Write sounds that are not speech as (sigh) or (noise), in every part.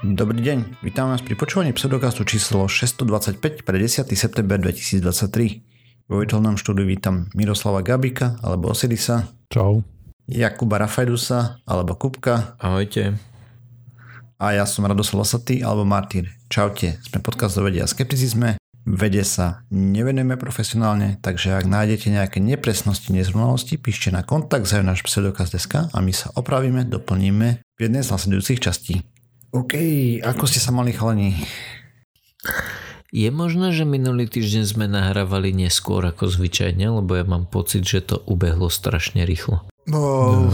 Dobrý deň, vítam vás pri počúvaní pseudokastu číslo 625 pre 10. september 2023. Vo virtuálnom štúdiu vítam Miroslava Gabika alebo Osidisa. Čau. Jakuba Rafajdusa alebo Kupka. Ahojte. A ja som Radoslav Lasatý alebo Martin. Čaute, sme podcast do vedia a skepticizme. Vede sa nevenujeme profesionálne, takže ak nájdete nejaké nepresnosti, nezrovnalosti, píšte na kontakt za náš pseudokaz.sk a my sa opravíme, doplníme v jednej z nasledujúcich častí. OK, ako ste sa mali chalani? Je možné, že minulý týždeň sme nahrávali neskôr ako zvyčajne, lebo ja mám pocit, že to ubehlo strašne rýchlo. Bo...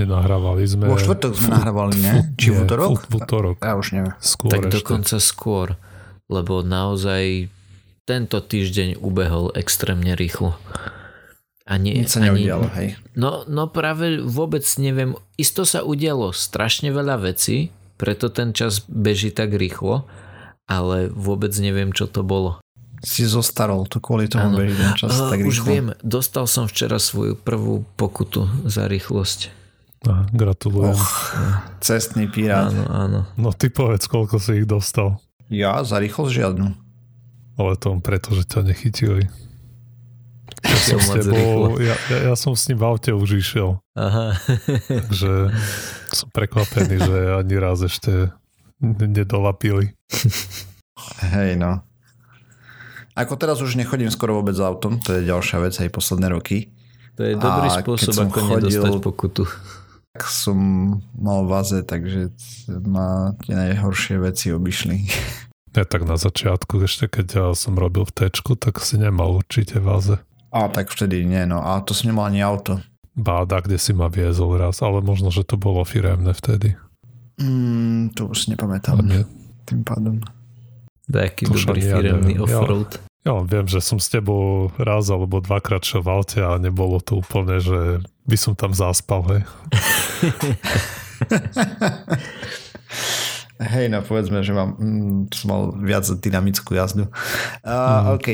Nenahrávali sme... Vo štvrtok sme nahrávali, ne? Či v útorok? V útorok. Ja už neviem. Skôr tak ešte. dokonca skôr, lebo naozaj tento týždeň ubehol extrémne rýchlo. A nie, Nič sa neudialo, hej. No, no práve vôbec neviem. Isto sa udialo strašne veľa vecí, preto ten čas beží tak rýchlo, ale vôbec neviem, čo to bolo. Si zostarol, to kvôli tomu Áno. beží ten čas Á, tak Už rýchlo. viem, dostal som včera svoju prvú pokutu za rýchlosť. Á, gratulujem. Och, cestný pirát. Áno, áno. No ty povedz, koľko si ich dostal. Ja za rýchlosť žiadnu. Ale to preto, že ťa nechytili. (laughs) Ja Som s tebou, ja, ja, ja som s ním v aute už išiel. Aha. (laughs) Takže som prekvapený, že ani raz ešte nedolapili. Hej, no. Ako teraz už nechodím skoro vôbec s autom, to je ďalšia vec aj posledné roky. To je dobrý A spôsob, ako chodil- nedostať pokutu. Tak som mal vaze, takže ma tie najhoršie veci obišli. Ja tak na začiatku, ešte keď ja som robil v tečku, tak si nemal určite váze. A tak vtedy nie, no. A to som nemal ani auto. Báda, kde si ma viezol raz, ale možno, že to bolo firemné vtedy. Mm, to už nepamätám. Nie. Tým pádom. Taký dobrý ja firemný neviem. Ja- offroad. Ja len viem, že som s tebou raz alebo dvakrát šiel v aute a nebolo to úplne, že by som tam zaspal, hej. (laughs) Hej, no povedzme, že mám, mm, som mal viac dynamickú jazdu. Uh, Mm. OK.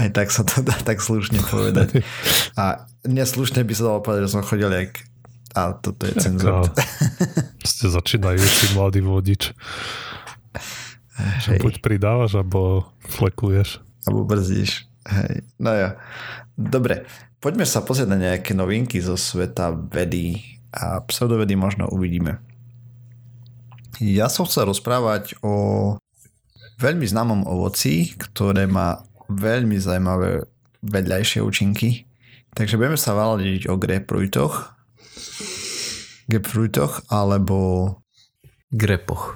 Aj tak sa to dá tak slušne povedať. A neslušne by sa dalo povedať, že som chodil jak... A toto je cenzúra. Ako ste začínajúci mladý vodič. Že buď pridávaš, alebo flekuješ. Alebo brzdíš. Hej. No ja. Dobre, poďme sa pozrieť na nejaké novinky zo sveta vedy a pseudovedy možno uvidíme. Ja som chcel rozprávať o veľmi známom ovoci, ktoré má veľmi zaujímavé vedľajšie účinky. Takže budeme sa valadiť o grapefruitoch, grapefruitoch alebo Grepoch.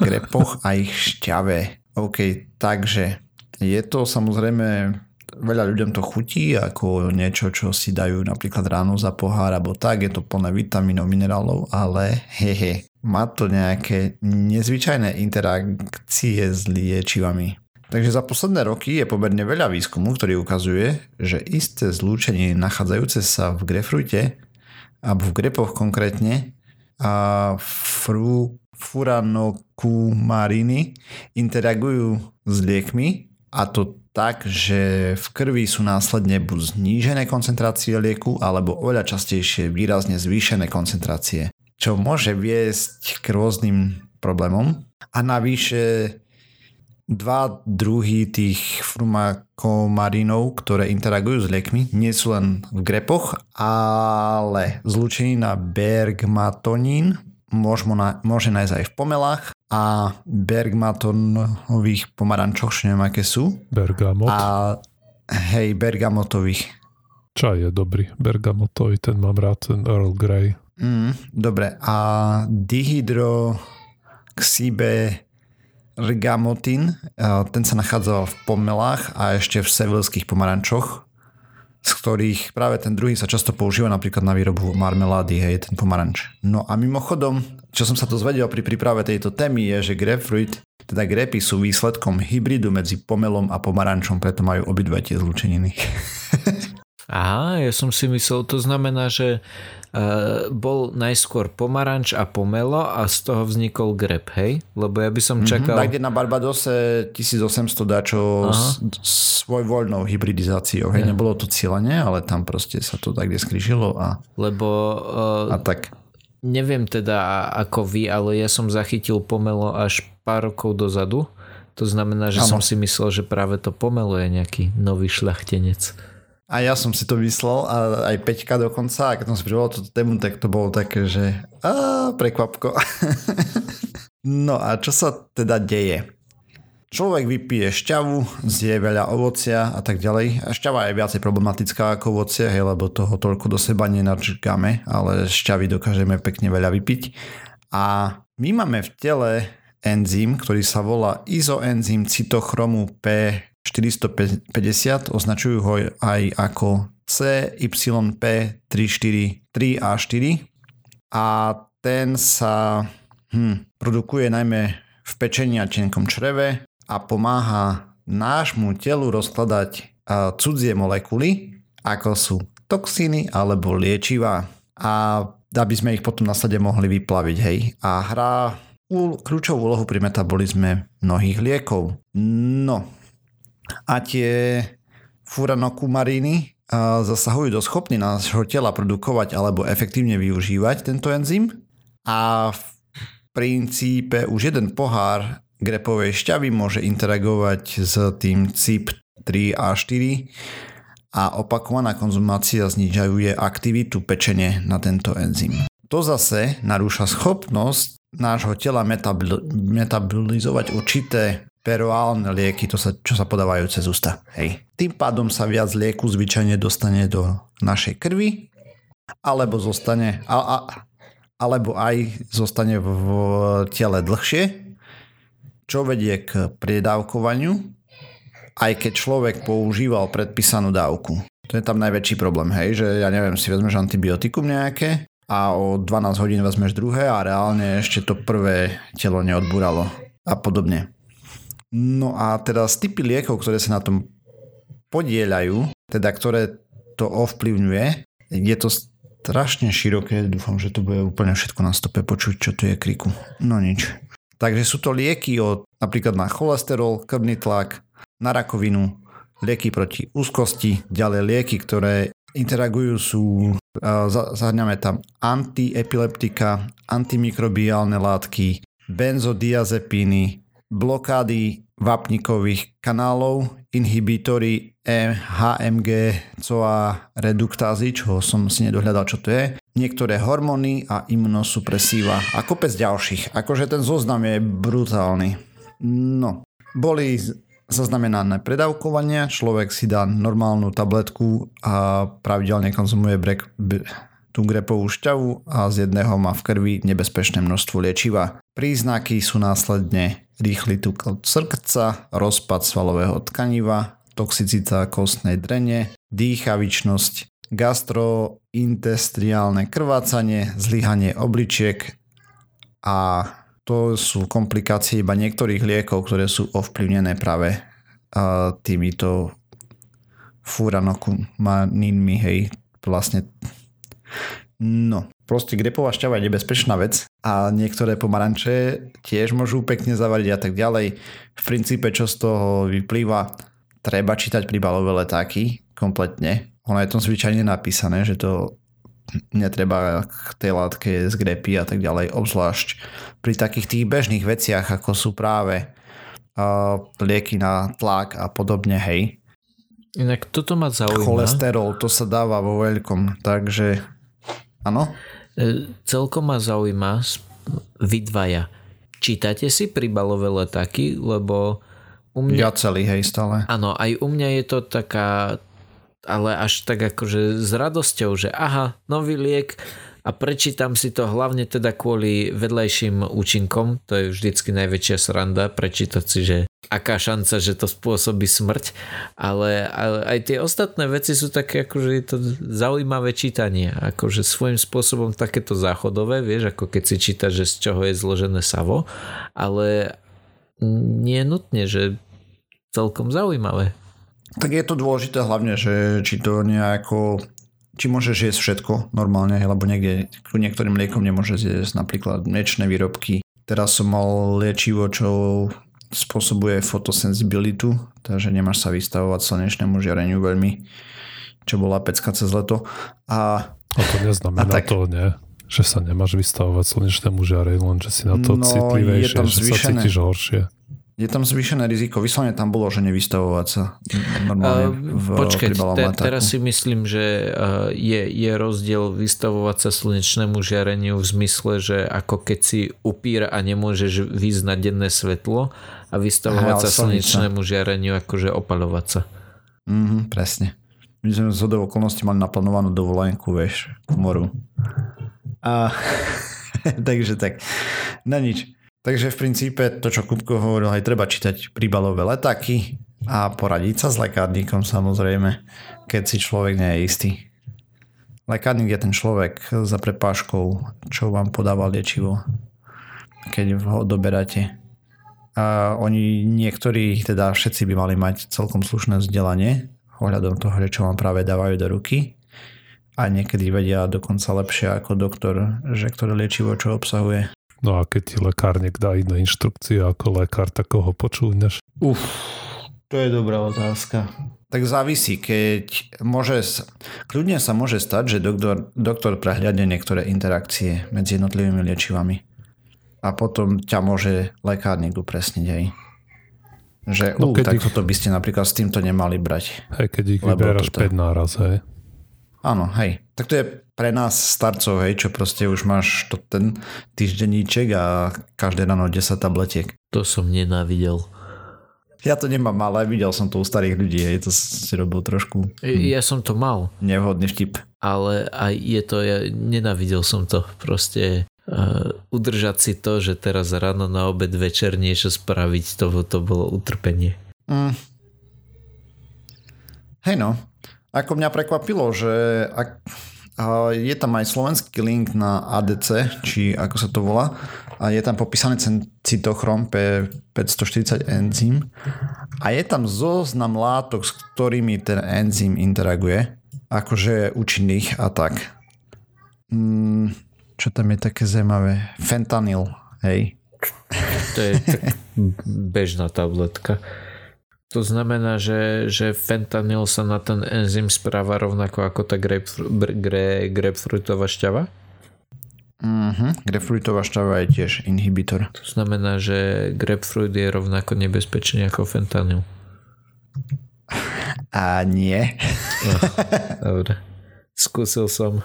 grepoch a ich šťave. OK, takže je to samozrejme, veľa ľuďom to chutí ako niečo, čo si dajú napríklad ráno za pohár alebo tak, je to plné vitamínov, minerálov, ale hehe, má to nejaké nezvyčajné interakcie s liečivami. Takže za posledné roky je pomerne veľa výskumu, ktorý ukazuje, že isté zlúčenie nachádzajúce sa v grefrute alebo v grepoch konkrétne a fru, furanokumariny interagujú s liekmi a to tak, že v krvi sú následne buď znížené koncentrácie lieku alebo oveľa častejšie výrazne zvýšené koncentrácie, čo môže viesť k rôznym problémom. A navyše dva druhy tých frumakomarinov, ktoré interagujú s liekmi, nie sú len v grepoch, ale zlúčený na bergmatonín môž mo na, môže nájsť aj v pomelách a bergmatonových pomarančoch, čo neviem aké sú. Bergamot. A hej, bergamotových. Čaj je dobrý. Bergamotový, ten mám rád, ten Earl Grey. Mm, dobre, a dihydroxybe Rgamotin, ten sa nachádza v pomelách a ešte v sevilských pomarančoch, z ktorých práve ten druhý sa často používa napríklad na výrobu marmelády, hej, ten pomaranč. No a mimochodom, čo som sa dozvedel pri príprave tejto témy je, že grapefruit, teda grapy sú výsledkom hybridu medzi pomelom a pomarančom, preto majú obidve tie zlúčeniny. (laughs) Aha, ja som si myslel, to znamená, že bol najskôr pomaranč a pomelo a z toho vznikol grep, hej? Lebo ja by som čakal... Tak na Barbadose 1800 dačo s, svojvoľnou hybridizáciou. Hej, nebolo to cieľenie, ale tam proste sa to tak kde skrížilo a, Lebo uh, a tak. neviem teda ako vy, ale ja som zachytil pomelo až pár rokov dozadu. To znamená, že ano. som si myslel, že práve to pomelo je nejaký nový šľachtenec. A ja som si to myslel, a aj Peťka dokonca, a keď som si privolal túto tému, tak to bolo také, že á, prekvapko. (laughs) no a čo sa teda deje? Človek vypije šťavu, zje veľa ovocia a tak ďalej. A šťava je viacej problematická ako ovocie, hej, lebo toho toľko do seba nenačkáme, ale šťavy dokážeme pekne veľa vypiť. A my máme v tele enzym, ktorý sa volá izoenzym cytochromu P450, označujú ho aj ako CYP343A4 a ten sa hm, produkuje najmä v pečení a tenkom čreve a pomáha nášmu telu rozkladať cudzie molekuly, ako sú toxíny alebo liečiva a aby sme ich potom následne mohli vyplaviť. Hej. A hrá kľúčovú úlohu pri metabolizme mnohých liekov. No a tie furanokumaríny zasahujú do schopný nášho tela produkovať alebo efektívne využívať tento enzym a v princípe už jeden pohár grepovej šťavy môže interagovať s tým CYP3 a 4 a opakovaná konzumácia znižuje aktivitu pečenie na tento enzym. To zase narúša schopnosť nášho tela metabolizovať určité peroálne lieky, to sa, čo sa podávajú cez ústa. Hej. Tým pádom sa viac lieku zvyčajne dostane do našej krvi, alebo zostane, a, a, alebo aj zostane v tele dlhšie, čo vedie k predávkovaniu, aj keď človek používal predpísanú dávku. To je tam najväčší problém, hej, že ja neviem, si vezmeš antibiotikum nejaké a o 12 hodín vezmeš druhé a reálne ešte to prvé telo neodbúralo a podobne. No a teraz typy liekov, ktoré sa na tom podielajú, teda ktoré to ovplyvňuje, je to strašne široké, dúfam, že to bude úplne všetko na stope počuť, čo tu je kriku. No nič. Takže sú to lieky od, napríklad na cholesterol, krvný tlak, na rakovinu, lieky proti úzkosti, ďalej lieky, ktoré interagujú sú, zahrňame tam antiepileptika, antimikrobiálne látky, benzodiazepíny, blokády vápnikových kanálov, inhibitory HMG, COA reduktázy, čo som si nedohľadal, čo to je, niektoré hormóny a imunosupresíva a kopec ďalších. Akože ten zoznam je brutálny. No, boli zaznamenané predávkovania, človek si dá normálnu tabletku a pravidelne konzumuje brek, tú grepovú šťavu a z jedného má v krvi nebezpečné množstvo liečiva. Príznaky sú následne rýchly tuk srdca, rozpad svalového tkaniva, toxicita kostnej drene, dýchavičnosť, gastrointestriálne krvácanie, zlyhanie obličiek a to sú komplikácie iba niektorých liekov, ktoré sú ovplyvnené práve týmito furanokumaninmi, hej, vlastne. No, proste grepová šťava je nebezpečná vec a niektoré pomaranče tiež môžu pekne zavariť a tak ďalej. V princípe, čo z toho vyplýva, treba čítať príbalové letáky kompletne. Ono je tam zvyčajne napísané, že to netreba k tej látke z grepy a tak ďalej, obzvlášť pri takých tých bežných veciach, ako sú práve uh, lieky na tlak a podobne, hej. Inak toto ma zaujíma. Cholesterol, to sa dáva vo veľkom, takže áno. E, celkom ma zaujíma vy dvaja. Čítate si príbalové letáky, lebo u mňa... Ja celý, hej, stále. Áno, aj u mňa je to taká, ale až tak akože s radosťou, že aha, nový liek, a prečítam si to hlavne teda kvôli vedľajším účinkom, to je vždycky najväčšia sranda, prečítať si, že aká šanca, že to spôsobí smrť, ale, ale aj tie ostatné veci sú také akože je to zaujímavé čítanie, akože svojím spôsobom takéto záchodové, vieš, ako keď si číta, že z čoho je zložené savo, ale nie nutne, že celkom zaujímavé. Tak je to dôležité hlavne, že či to nejako či môžeš jesť všetko normálne, lebo niekde niektorým liekom nemôžeš jesť napríklad mliečne výrobky. Teraz som mal liečivo, čo spôsobuje fotosensibilitu, takže nemáš sa vystavovať slnečnému žiareniu veľmi, čo bola pecka cez leto. A, a to neznamená a tak, to, nie? Že sa nemáš vystavovať slnečnému žiareniu, len že si na to No, citlivejšie, že sa cítiš horšie. Je tam zvýšené riziko, vyslovene tam bolo, že nevystavovať sa normálne v Počkať, te, teraz si myslím, že uh, je, je rozdiel vystavovať sa slnečnému žiareniu v zmysle, že ako keď si upír a nemôžeš výjsť na denné svetlo a vystavovať Aha, sa slnečnému žiareniu akože opaľovať sa. Mhm, presne. My sme z hodou okolností mali naplánovanú dovolenku, vieš, k moru. A (laughs) takže tak, na nič. Takže v princípe to, čo Kupko hovoril, aj treba čítať príbalové letáky a poradiť sa s lekárnikom samozrejme, keď si človek nie je istý. Lekárnik je ten človek za prepáškou, čo vám podáva liečivo, keď ho odoberáte. A oni niektorí, teda všetci by mali mať celkom slušné vzdelanie ohľadom toho, čo vám práve dávajú do ruky a niekedy vedia dokonca lepšie ako doktor, že ktoré liečivo čo obsahuje. No a keď ti lekárnik dá iné inštrukcie ako lekár, tak koho počúvneš? Uf, to je dobrá otázka. Tak závisí, keď môže, kľudne sa môže stať, že doktor, doktor prehľadne niektoré interakcie medzi jednotlivými liečivami. A potom ťa môže lekárnik upresniť aj. Že, No, keď tak ich- toto by ste napríklad s týmto nemali brať. Hej, keď ich Lebo vyberáš toto- 5 náraz, hej. Áno, hej. Tak to je pre nás starcov, hej, čo proste už máš to, ten týždenníček a každé ráno 10 tabletiek. To som nenávidel. Ja to nemám, ale videl som to u starých ľudí, hej, to si robil trošku Hm. Ja som to mal, nevhodný vtip. ale aj je to, ja nenávidel som to. Proste uh, udržať si to, že teraz ráno na obed večer niečo spraviť, to, to bolo utrpenie. Mm. Hej no, ako mňa prekvapilo, že ak, je tam aj slovenský link na ADC, či ako sa to volá, a je tam popísaný cytochrom P540 enzym a je tam zoznam látok, s ktorými ten enzym interaguje, akože účinných a tak. Mm, čo tam je také zaujímavé? Fentanyl, hej. To je tak bežná tabletka. To znamená, že, že fentanyl sa na ten enzym správa rovnako ako tá grapefru, br- gre, grapefruitová šťava? Mhm, grapefruitová šťava je tiež inhibitor. To znamená, že grapefruit je rovnako nebezpečný ako fentanyl. A nie. Dobre. Skúsil som.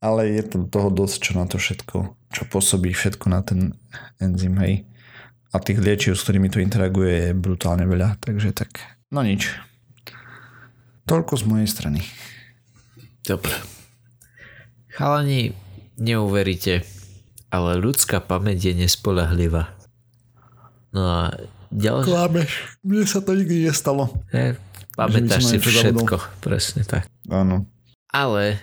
Ale je tam toho dosť, čo na to všetko, čo pôsobí všetko na ten enzym, hej. A tých liečiv, s ktorými to interaguje, je brutálne veľa, takže tak, no nič. Toľko z mojej strany. Dobre. Chalani, neuveríte, ale ľudská pamäť je nespolahlivá. No a ďalšie... Klámeš, mne sa to nikdy nestalo. Ne, pamätáš si všetko. Presne tak. Áno. Ale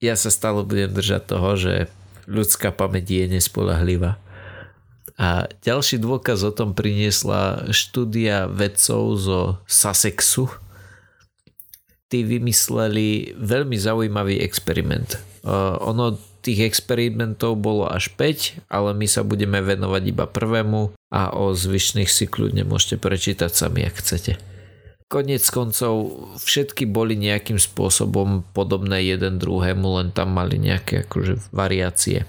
ja sa stále budem držať toho, že ľudská pamäť je nespolahlivá. A ďalší dôkaz o tom priniesla štúdia vedcov zo Sussexu. Tí vymysleli veľmi zaujímavý experiment. Ono tých experimentov bolo až 5, ale my sa budeme venovať iba prvému a o zvyšných si kľudne môžete prečítať sami, ak chcete. Konec koncov všetky boli nejakým spôsobom podobné jeden druhému, len tam mali nejaké akože variácie.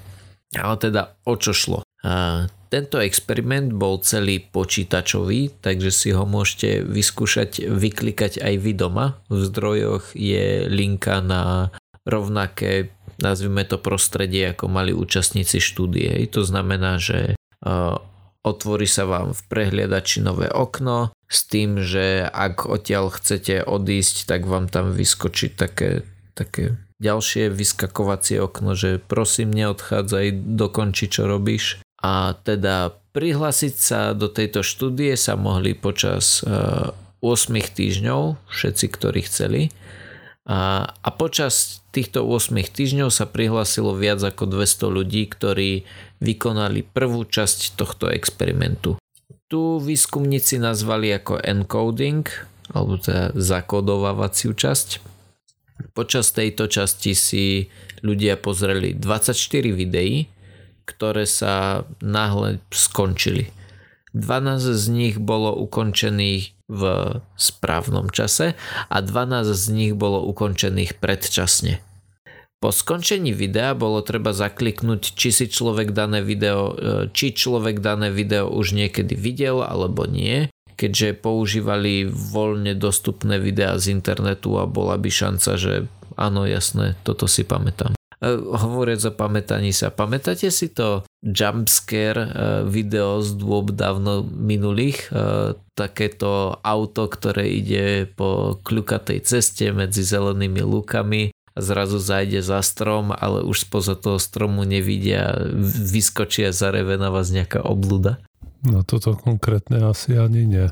Ale teda o čo šlo? A tento experiment bol celý počítačový, takže si ho môžete vyskúšať vyklikať aj vy doma. V zdrojoch je linka na rovnaké, nazvime to prostredie, ako mali účastníci štúdie. To znamená, že uh, otvorí sa vám v prehliadači nové okno s tým, že ak odtiaľ chcete odísť, tak vám tam vyskočí také, také ďalšie vyskakovacie okno, že prosím neodchádzaj, dokonči čo robíš. A teda prihlásiť sa do tejto štúdie sa mohli počas uh, 8 týždňov, všetci, ktorí chceli. A, a počas týchto 8 týždňov sa prihlásilo viac ako 200 ľudí, ktorí vykonali prvú časť tohto experimentu. Tu výskumníci nazvali ako encoding, alebo teda zakodovávaciu časť. Počas tejto časti si ľudia pozreli 24 videí, ktoré sa náhle skončili. 12 z nich bolo ukončených v správnom čase a 12 z nich bolo ukončených predčasne. Po skončení videa bolo treba zakliknúť, či si človek dané video, e, či človek dané video už niekedy videl alebo nie, keďže používali voľne dostupné videá z internetu a bola by šanca, že áno, jasné, toto si pamätám. Hovoriac o pamätaní sa, pamätáte si to jumpscare e, video z dôb dávno minulých? Takéto auto, ktoré ide po kľukatej ceste medzi zelenými lukami a zrazu zajde za strom, ale už spoza toho stromu nevidia, vyskočia zareve na vás nejaká oblúda. No toto konkrétne asi ani nie.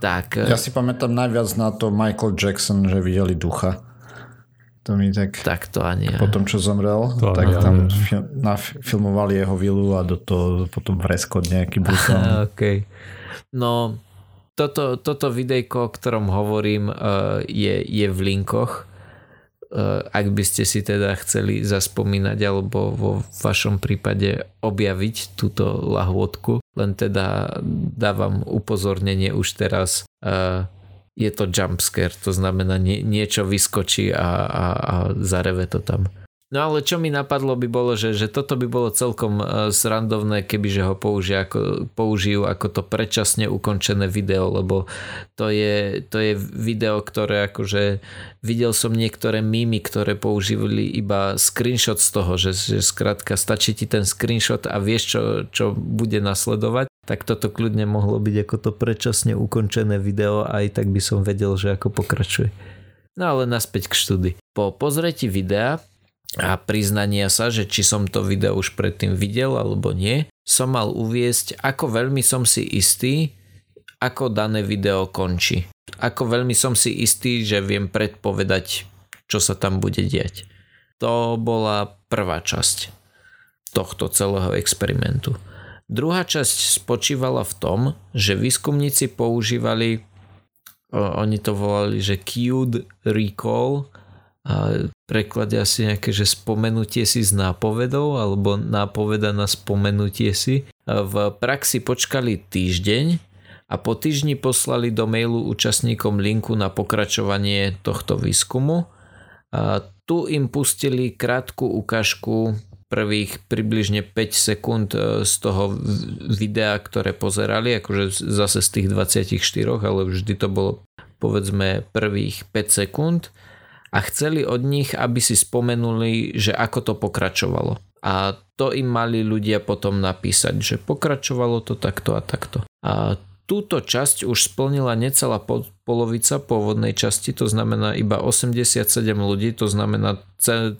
Tak. Ja si pamätám najviac na to Michael Jackson, že videli ducha. To mi tak... Tak to ani ja. Potom, čo zomrel, to tak tam fil- filmovali jeho vilu a do toho potom vreskot nejaký brutálny. (laughs) OK. No, toto, toto videjko, o ktorom hovorím, je, je v linkoch Eh, ak by ste si teda chceli zaspomínať alebo vo vašom prípade objaviť túto lahôdku. Len teda dávam upozornenie už teraz, eh, je to jumpscare, to znamená nie, niečo vyskočí a, a, a zareve to tam. No ale čo mi napadlo by bolo, že, že toto by bolo celkom uh, srandovné, kebyže ho použia ako, použijú ako to predčasne ukončené video, lebo to je, to je video, ktoré akože videl som niektoré mýmy, ktoré používali iba screenshot z toho, že, že skrátka stačí ti ten screenshot a vieš, čo, čo bude nasledovať tak toto kľudne mohlo byť ako to predčasne ukončené video a aj tak by som vedel, že ako pokračuje. No ale naspäť k štúdy. Po pozretí videa a priznania sa, že či som to video už predtým videl alebo nie, som mal uviesť, ako veľmi som si istý, ako dané video končí. Ako veľmi som si istý, že viem predpovedať, čo sa tam bude diať. To bola prvá časť tohto celého experimentu. Druhá časť spočívala v tom, že výskumníci používali, oni to volali, že cued recall, a preklade asi nejaké, že spomenutie si s nápovedou alebo nápoveda na spomenutie si. V praxi počkali týždeň a po týždni poslali do mailu účastníkom linku na pokračovanie tohto výskumu. A tu im pustili krátku ukážku prvých približne 5 sekúnd e, z toho videa, ktoré pozerali, akože zase z tých 24, ale vždy to bolo povedzme prvých 5 sekúnd a chceli od nich, aby si spomenuli, že ako to pokračovalo. A to im mali ľudia potom napísať, že pokračovalo to takto a takto. A túto časť už splnila necelá polovica pôvodnej časti, to znamená iba 87 ľudí, to znamená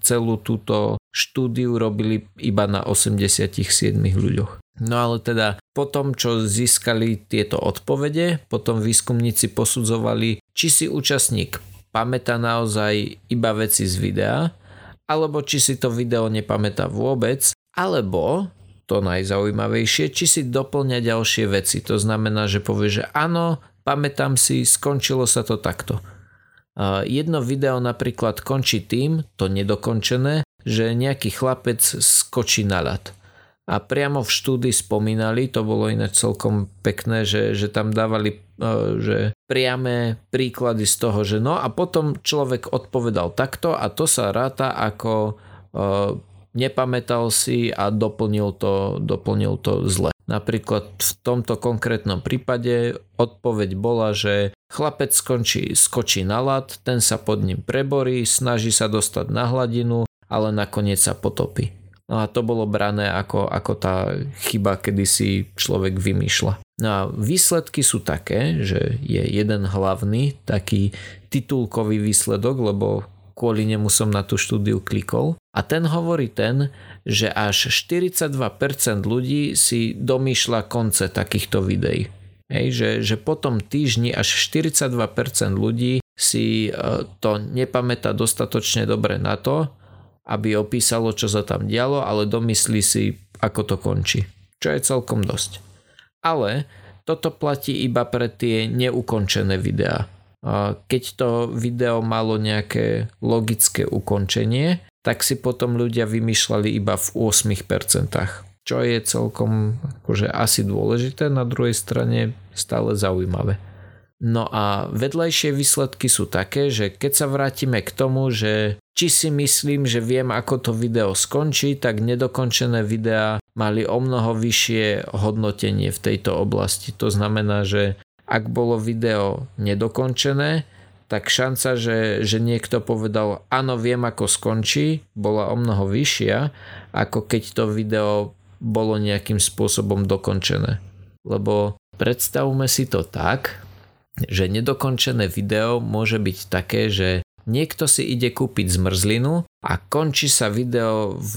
celú túto štúdiu robili iba na 87 ľuďoch. No ale teda po tom, čo získali tieto odpovede, potom výskumníci posudzovali, či si účastník pamätá naozaj iba veci z videa, alebo či si to video nepamätá vôbec, alebo to najzaujímavejšie, či si doplňa ďalšie veci. To znamená, že povie, že áno, pamätám si, skončilo sa to takto. Jedno video napríklad končí tým, to nedokončené, že nejaký chlapec skočí na ľad a priamo v štúdii spomínali, to bolo ináč celkom pekné, že, že tam dávali e, že priame príklady z toho, že no a potom človek odpovedal takto a to sa ráta ako uh, nepamätal si a doplnil to, doplnil to zle. Napríklad v tomto konkrétnom prípade odpoveď bola, že chlapec skončí, skočí na lad, ten sa pod ním preborí, snaží sa dostať na hladinu, ale nakoniec sa potopí. No a to bolo brané ako, ako tá chyba, kedy si človek vymýšľa. No a výsledky sú také, že je jeden hlavný taký titulkový výsledok, lebo kvôli nemu som na tú štúdiu klikol. A ten hovorí ten, že až 42% ľudí si domýšľa konce takýchto videí. Hej, že, že po tom týždni až 42% ľudí si e, to nepamätá dostatočne dobre na to, aby opísalo, čo sa tam dialo, ale domyslí si, ako to končí. Čo je celkom dosť. Ale toto platí iba pre tie neukončené videá. Keď to video malo nejaké logické ukončenie, tak si potom ľudia vymýšľali iba v 8%, čo je celkom akože asi dôležité, na druhej strane stále zaujímavé. No a vedľajšie výsledky sú také, že keď sa vrátime k tomu, že či si myslím, že viem, ako to video skončí, tak nedokončené videá mali o mnoho vyššie hodnotenie v tejto oblasti. To znamená, že ak bolo video nedokončené, tak šanca, že, že niekto povedal, áno, viem, ako skončí, bola o mnoho vyššia, ako keď to video bolo nejakým spôsobom dokončené. Lebo predstavme si to tak, že nedokončené video môže byť také, že Niekto si ide kúpiť zmrzlinu a končí sa video v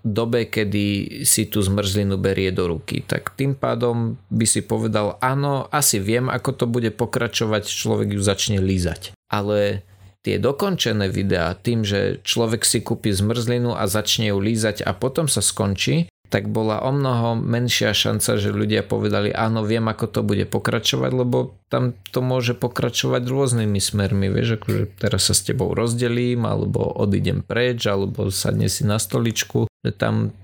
dobe, kedy si tú zmrzlinu berie do ruky. Tak tým pádom by si povedal, áno, asi viem, ako to bude pokračovať, človek ju začne lízať. Ale tie dokončené videá tým, že človek si kúpi zmrzlinu a začne ju lízať a potom sa skončí, tak bola o mnoho menšia šanca, že ľudia povedali, áno, viem, ako to bude pokračovať, lebo tam to môže pokračovať rôznymi smermi, vieš, akože teraz sa s tebou rozdelím, alebo odídem preč, alebo sadne si na stoličku, že tam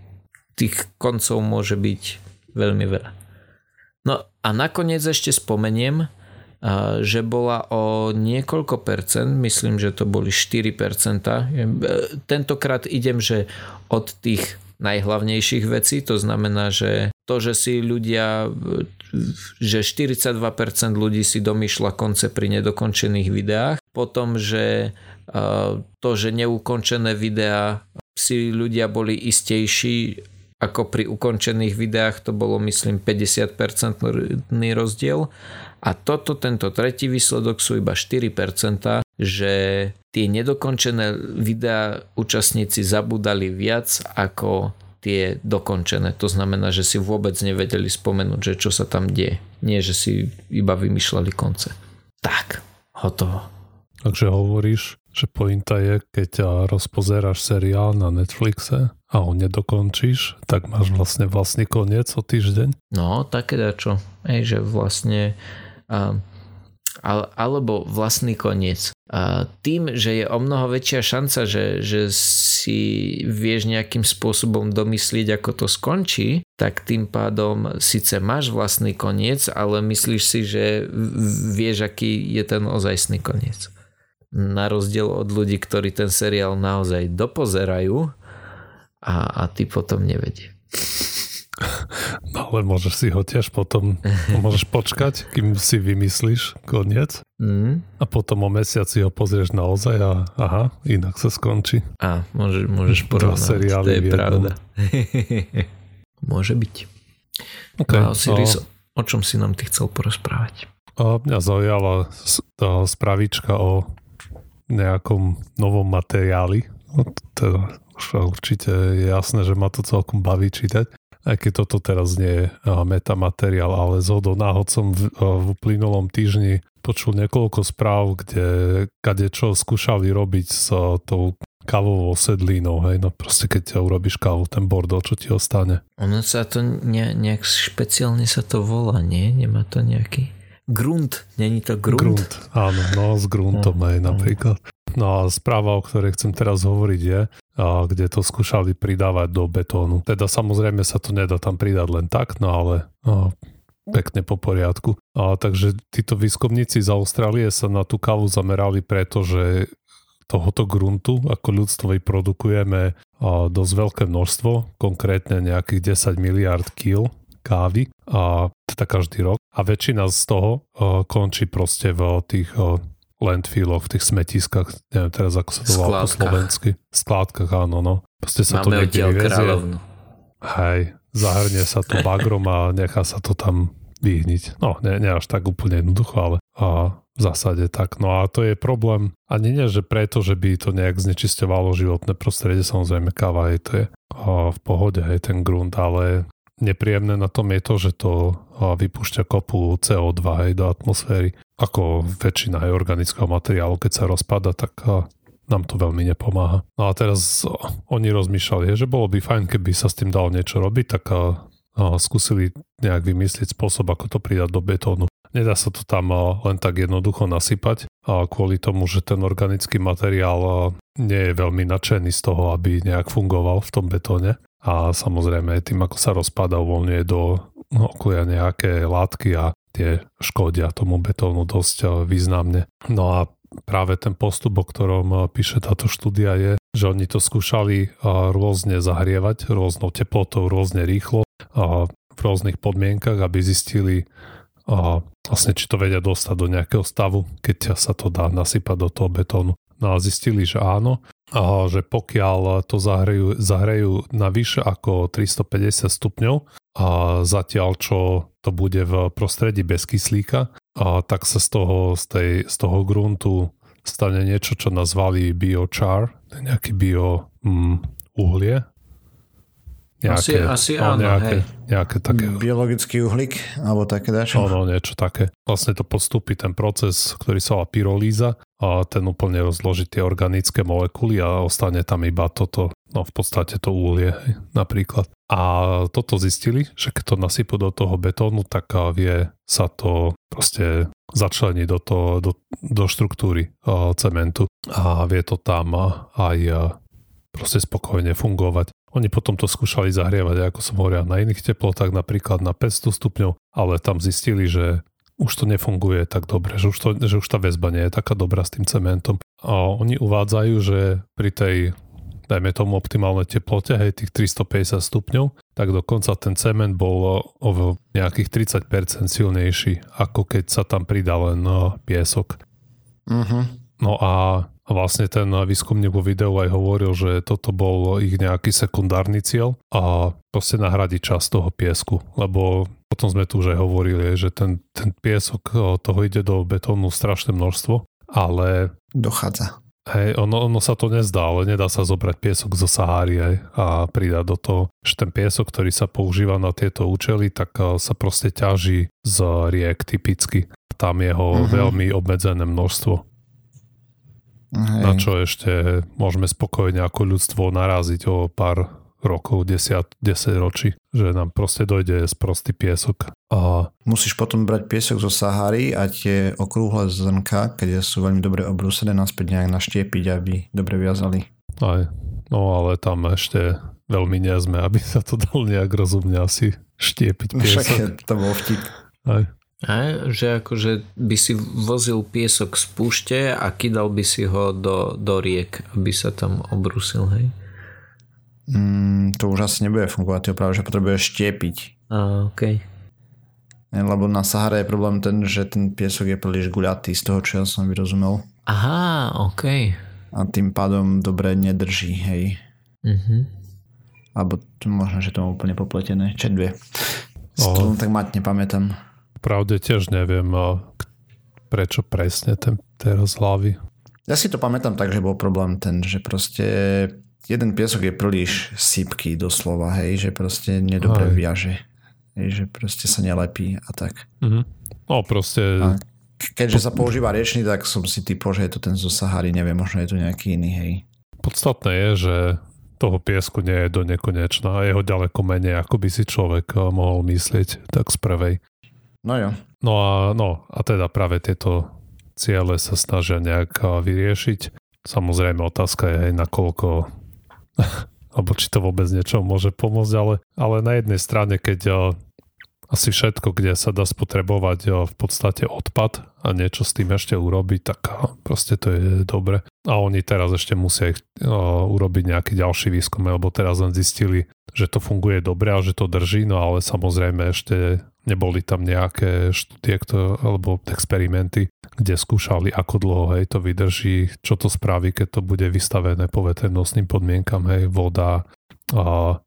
tých koncov môže byť veľmi veľa. No a nakoniec ešte spomeniem, že bola o niekoľko percent, myslím, že to boli 4 percenta. Tentokrát idem, že od tých najhlavnejších vecí. To znamená, že to, že si ľudia, že 42% ľudí si domýšľa konce pri nedokončených videách. Potom, že to, že neukončené videá si ľudia boli istejší ako pri ukončených videách, to bolo myslím 50% rozdiel. A toto, tento tretí výsledok sú iba 4%, že tie nedokončené videá účastníci zabudali viac ako tie dokončené. To znamená, že si vôbec nevedeli spomenúť, že čo sa tam deje. Nie, že si iba vymýšľali konce. Tak, hotovo. Takže hovoríš, že pointa je, keď rozpozeráš seriál na Netflixe a ho nedokončíš, tak máš vlastne vlastný koniec o týždeň? No, také dačo. Ej, že vlastne alebo vlastný koniec. Tým, že je o mnoho väčšia šanca, že, že si vieš nejakým spôsobom domyslieť, ako to skončí, tak tým pádom síce máš vlastný koniec, ale myslíš si, že vieš, aký je ten ozajstný koniec. Na rozdiel od ľudí, ktorí ten seriál naozaj dopozerajú a, a ty potom nevedie. (laughs) No ale môžeš si ho tiež potom, (laughs) môžeš počkať, kým si vymyslíš koniec mm. a potom o mesiac si ho pozrieš naozaj a aha, inak sa skončí. A môžeš, môžeš porovnať, to je pravda. (laughs) Môže byť. Okay, a Osiris, o... o čom si nám ty chcel porozprávať? A mňa zaujala spravička o nejakom novom materiáli. No, teda určite je jasné, že ma to celkom baví čítať aj keď toto teraz nie je metamateriál, ale z hodou náhod som v, v uplynulom týždni počul niekoľko správ, kde kade čo skúšali robiť s tou kávovou sedlinou, hej, no proste keď urobíš kávu, ten bordel, čo ti ostane. Ono sa to ne, nejak špeciálne sa to volá, nie? Nemá to nejaký grunt, není to grunt? Grunt, áno, no s gruntom no, aj napríklad. No a správa, o ktorej chcem teraz hovoriť je, kde to skúšali pridávať do betónu. Teda samozrejme sa to nedá tam pridať len tak, no ale no, pekne po poriadku. A, takže títo výskumníci z Austrálie sa na tú kávu zamerali, pretože tohoto gruntu ako ľudstvo vyprodukujeme dosť veľké množstvo, konkrétne nejakých 10 miliard kg kávy, a teda každý rok. A väčšina z toho končí proste v tých landfilloch, v tých smetiskách, neviem teraz ako sa to volá po slovensky. Skládkach, áno, no. Proste sa Máme to niekde vyvezie. Hej, zahrnie sa to bagrom a nechá sa to tam vyhniť. No, nie, nie až tak úplne jednoducho, ale a v zásade tak. No a to je problém. Ani nie, že preto, že by to nejak znečisťovalo životné prostredie, samozrejme káva, hej, to je a v pohode, hej, ten grunt, ale nepríjemné na tom je to, že to vypúšťa kopu CO2 hej, do atmosféry. Ako väčšina aj organického materiálu, keď sa rozpada, tak nám to veľmi nepomáha. No a teraz oni rozmýšľali, že bolo by fajn, keby sa s tým dalo niečo robiť, tak skúsili nejak vymyslieť spôsob, ako to pridať do betónu. Nedá sa to tam len tak jednoducho nasypať a kvôli tomu, že ten organický materiál nie je veľmi nadšený z toho, aby nejak fungoval v tom betóne a samozrejme tým, ako sa rozpada, uvoľňuje do okolia nejaké látky a tie škodia tomu betónu dosť eh, významne. No a práve ten postup, o ktorom píše táto štúdia je, že oni to skúšali rôzne zahrievať, rôznou teplotou, rôzne rýchlo v rôznych podmienkach, aby zistili vlastne, či to vedia dostať do nejakého stavu, keď sa to dá nasypať do toho betónu. No a zistili, že áno, a že pokiaľ to zahrejú, zahrejú na vyše ako 350 stupňov, a zatiaľ čo to bude v prostredí bez kyslíka, a tak sa z toho, z, tej, z toho gruntu stane niečo, čo nazvali biochar, nejaký bio mm, uhlie, Nejaké, asi, asi no, áno, nejaké, hej. nejaké také... Biologický uhlík, alebo také dačo? No, no, niečo také. Vlastne to podstúpi ten proces, ktorý sa volá pyrolíza a ten úplne rozloží tie organické molekuly a ostane tam iba toto, no v podstate to hej, napríklad. A toto zistili, že keď to nasypú do toho betónu, tak vie sa to proste začleniť do, toho, do, do štruktúry cementu a vie to tam aj proste spokojne fungovať. Oni potom to skúšali zahrievať, ako som hovoril, na iných teplotách, napríklad na 500 stupňov, ale tam zistili, že už to nefunguje tak dobre, že už, to, že už tá väzba nie je taká dobrá s tým cementom. A oni uvádzajú, že pri tej dajme tomu optimálnej teplote, hej, tých 350 stupňov, tak dokonca ten cement bol o nejakých 30% silnejší, ako keď sa tam pridá len no, piesok. Uh-huh. No a a vlastne ten výskumník vo videu aj hovoril, že toto bol ich nejaký sekundárny cieľ a proste nahradiť čas toho piesku, lebo potom sme tu už aj hovorili, že ten, ten piesok toho ide do betónu strašné množstvo, ale... Dochádza. Hej, ono, ono sa to nezdá, ale nedá sa zobrať piesok zo Sahary aj, a pridať do toho, že ten piesok, ktorý sa používa na tieto účely, tak sa proste ťaží z riek typicky. Tam je ho uh-huh. veľmi obmedzené množstvo. Hej. Na čo ešte môžeme spokojne ako ľudstvo naraziť o pár rokov, 10, 10 ročí, že nám proste dojde z prostý piesok. A... Musíš potom brať piesok zo Sahary a tie okrúhle zrnka, keď sú veľmi dobre obrúsené, naspäť nejak naštiepiť, aby dobre viazali. Aj, no ale tam ešte veľmi nie sme, aby sa to dalo nejak rozumne asi štiepiť piesok. Však to bol vtip. Aj. A, že akože by si vozil piesok z púšte a kydal by si ho do, do riek, aby sa tam obrusil, hej? Mm, to už asi nebude fungovať, to práve, že potrebuješ štiepiť. A, OK. Lebo na Sahare je problém ten, že ten piesok je príliš guľatý z toho, čo ja som vyrozumel. Aha, OK. A tým pádom dobre nedrží, hej. Mhm. Alebo možno, že to má úplne popletené. Čo dve. Oh. tak mať nepamätám pravde tiež neviem, prečo presne ten teraz hlavy. Ja si to pamätám tak, že bol problém ten, že proste jeden piesok je príliš sypký doslova, hej, že proste nedobre Aj. viaže. Hej, že proste sa nelepí a tak. Mhm. No proste... A keďže sa používa riečný, tak som si typol, že je to ten zo Sahary, neviem, možno je to nejaký iný, hej. Podstatné je, že toho piesku nie je do nekonečna a jeho ďaleko menej, ako by si človek eh, mohol myslieť tak z prvej. No jo. No a, no, a teda práve tieto ciele sa snažia nejak vyriešiť. Samozrejme otázka je aj nakoľko alebo či to vôbec niečo môže pomôcť, ale, ale na jednej strane, keď asi všetko, kde sa dá spotrebovať v podstate odpad a niečo s tým ešte urobiť, tak proste to je dobre. A oni teraz ešte musia ich, urobiť nejaký ďalší výskum, lebo teraz len zistili, že to funguje dobre a že to drží, no ale samozrejme ešte neboli tam nejaké štúdie alebo experimenty, kde skúšali, ako dlho hej, to vydrží, čo to spraví, keď to bude vystavené veternosným podmienkam, hej, voda, a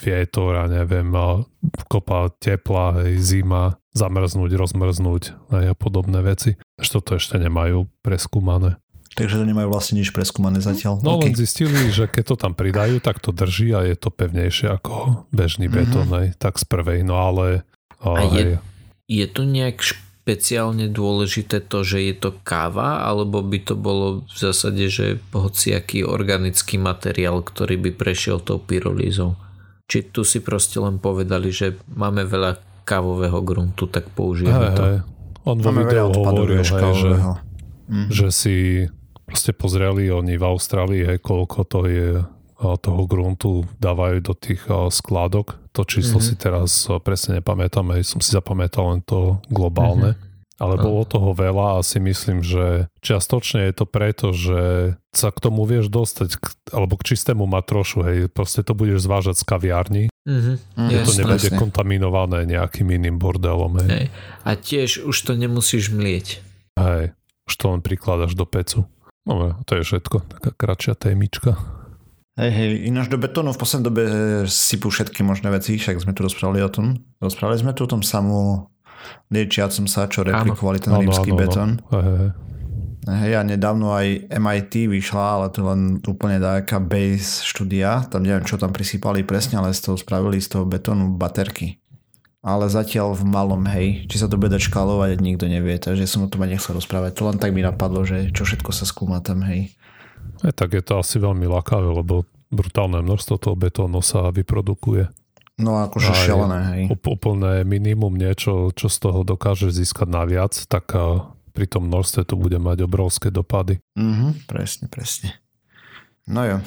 vietor a neviem, a kopa tepla, hej, zima, zamrznúť, rozmrznúť hej, a podobné veci. Ešte toto ešte nemajú preskúmané. Takže to nemajú vlastne nič preskúmané zatiaľ. No okay. len zistili, že keď to tam pridajú, tak to drží a je to pevnejšie ako bežný mm-hmm. betón, tak z prvej. No ale Oh, a je, je tu nejak špeciálne dôležité to, že je to káva, alebo by to bolo v zásade, že hociaký organický materiál, ktorý by prešiel tou pyrolízou? Či tu si proste len povedali, že máme veľa kávového gruntu, tak použijeme hey, to. Hey. On vo videu hovoril, hej, že, mm. že si proste pozreli oni v Austrálii, hej, koľko to je toho gruntu dávajú do tých skladok. To číslo mm-hmm. si teraz presne nepamätám, hej, som si zapamätal len to globálne. Mm-hmm. Ale bolo toho veľa a si myslím, že čiastočne je to preto, že sa k tomu vieš dostať, k, alebo k čistému matrošu, hej, proste to budeš zvážať z kaviarní, Mhm, Mm, to nebude presne. kontaminované nejakým iným bordelom, hej. Hej. A tiež už to nemusíš mlieť. hej. Už to len prikladaš do pecu. No, to je všetko, taká kratšia témička. Hej, hej, ináč do betónu v poslednej dobe sypú všetky možné veci, však sme tu rozprávali o tom. Rozprávali sme tu o tom samú liečiacom sa, čo replikovali ten Áno, rímsky áno, áno. betón. Hej, a nedávno aj MIT vyšla, ale to len úplne taká base štúdia. Tam neviem, čo tam prisypali presne, ale z toho spravili z toho betónu baterky. Ale zatiaľ v malom, hej. Či sa to bude dať škálovať, nikto nevie, takže som o tom aj nechcel rozprávať. To len tak mi napadlo, že čo všetko sa skúma tam, hej. Aj tak je to asi veľmi lakavé, lebo brutálne množstvo toho betónu sa vyprodukuje. No akože šialené, hej. Úplné minimum niečo, čo z toho dokáže získať naviac, tak pri tom množstve to bude mať obrovské dopady. Mhm, presne, presne. No jo.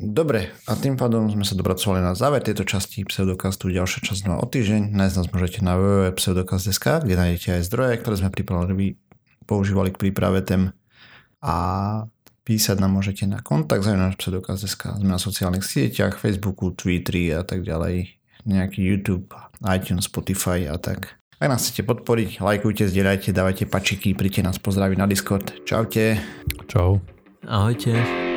Dobre, a tým pádom sme sa dopracovali na záver tejto časti Pseudokastu. Ďalšia časť znova o týždeň. Nájsť nás môžete na www.pseudokast.sk, kde nájdete aj zdroje, ktoré sme pripravili, používali k príprave tém. A písať nám môžete na kontakt zavináč pseudokast.sk. Sme na sociálnych sieťach, Facebooku, Twitteri a tak ďalej. Nejaký YouTube, iTunes, Spotify a tak. Ak nás chcete podporiť, lajkujte, zdieľajte, dávajte pačiky, príďte nás pozdraviť na Discord. Čaute. Čau. Ahojte.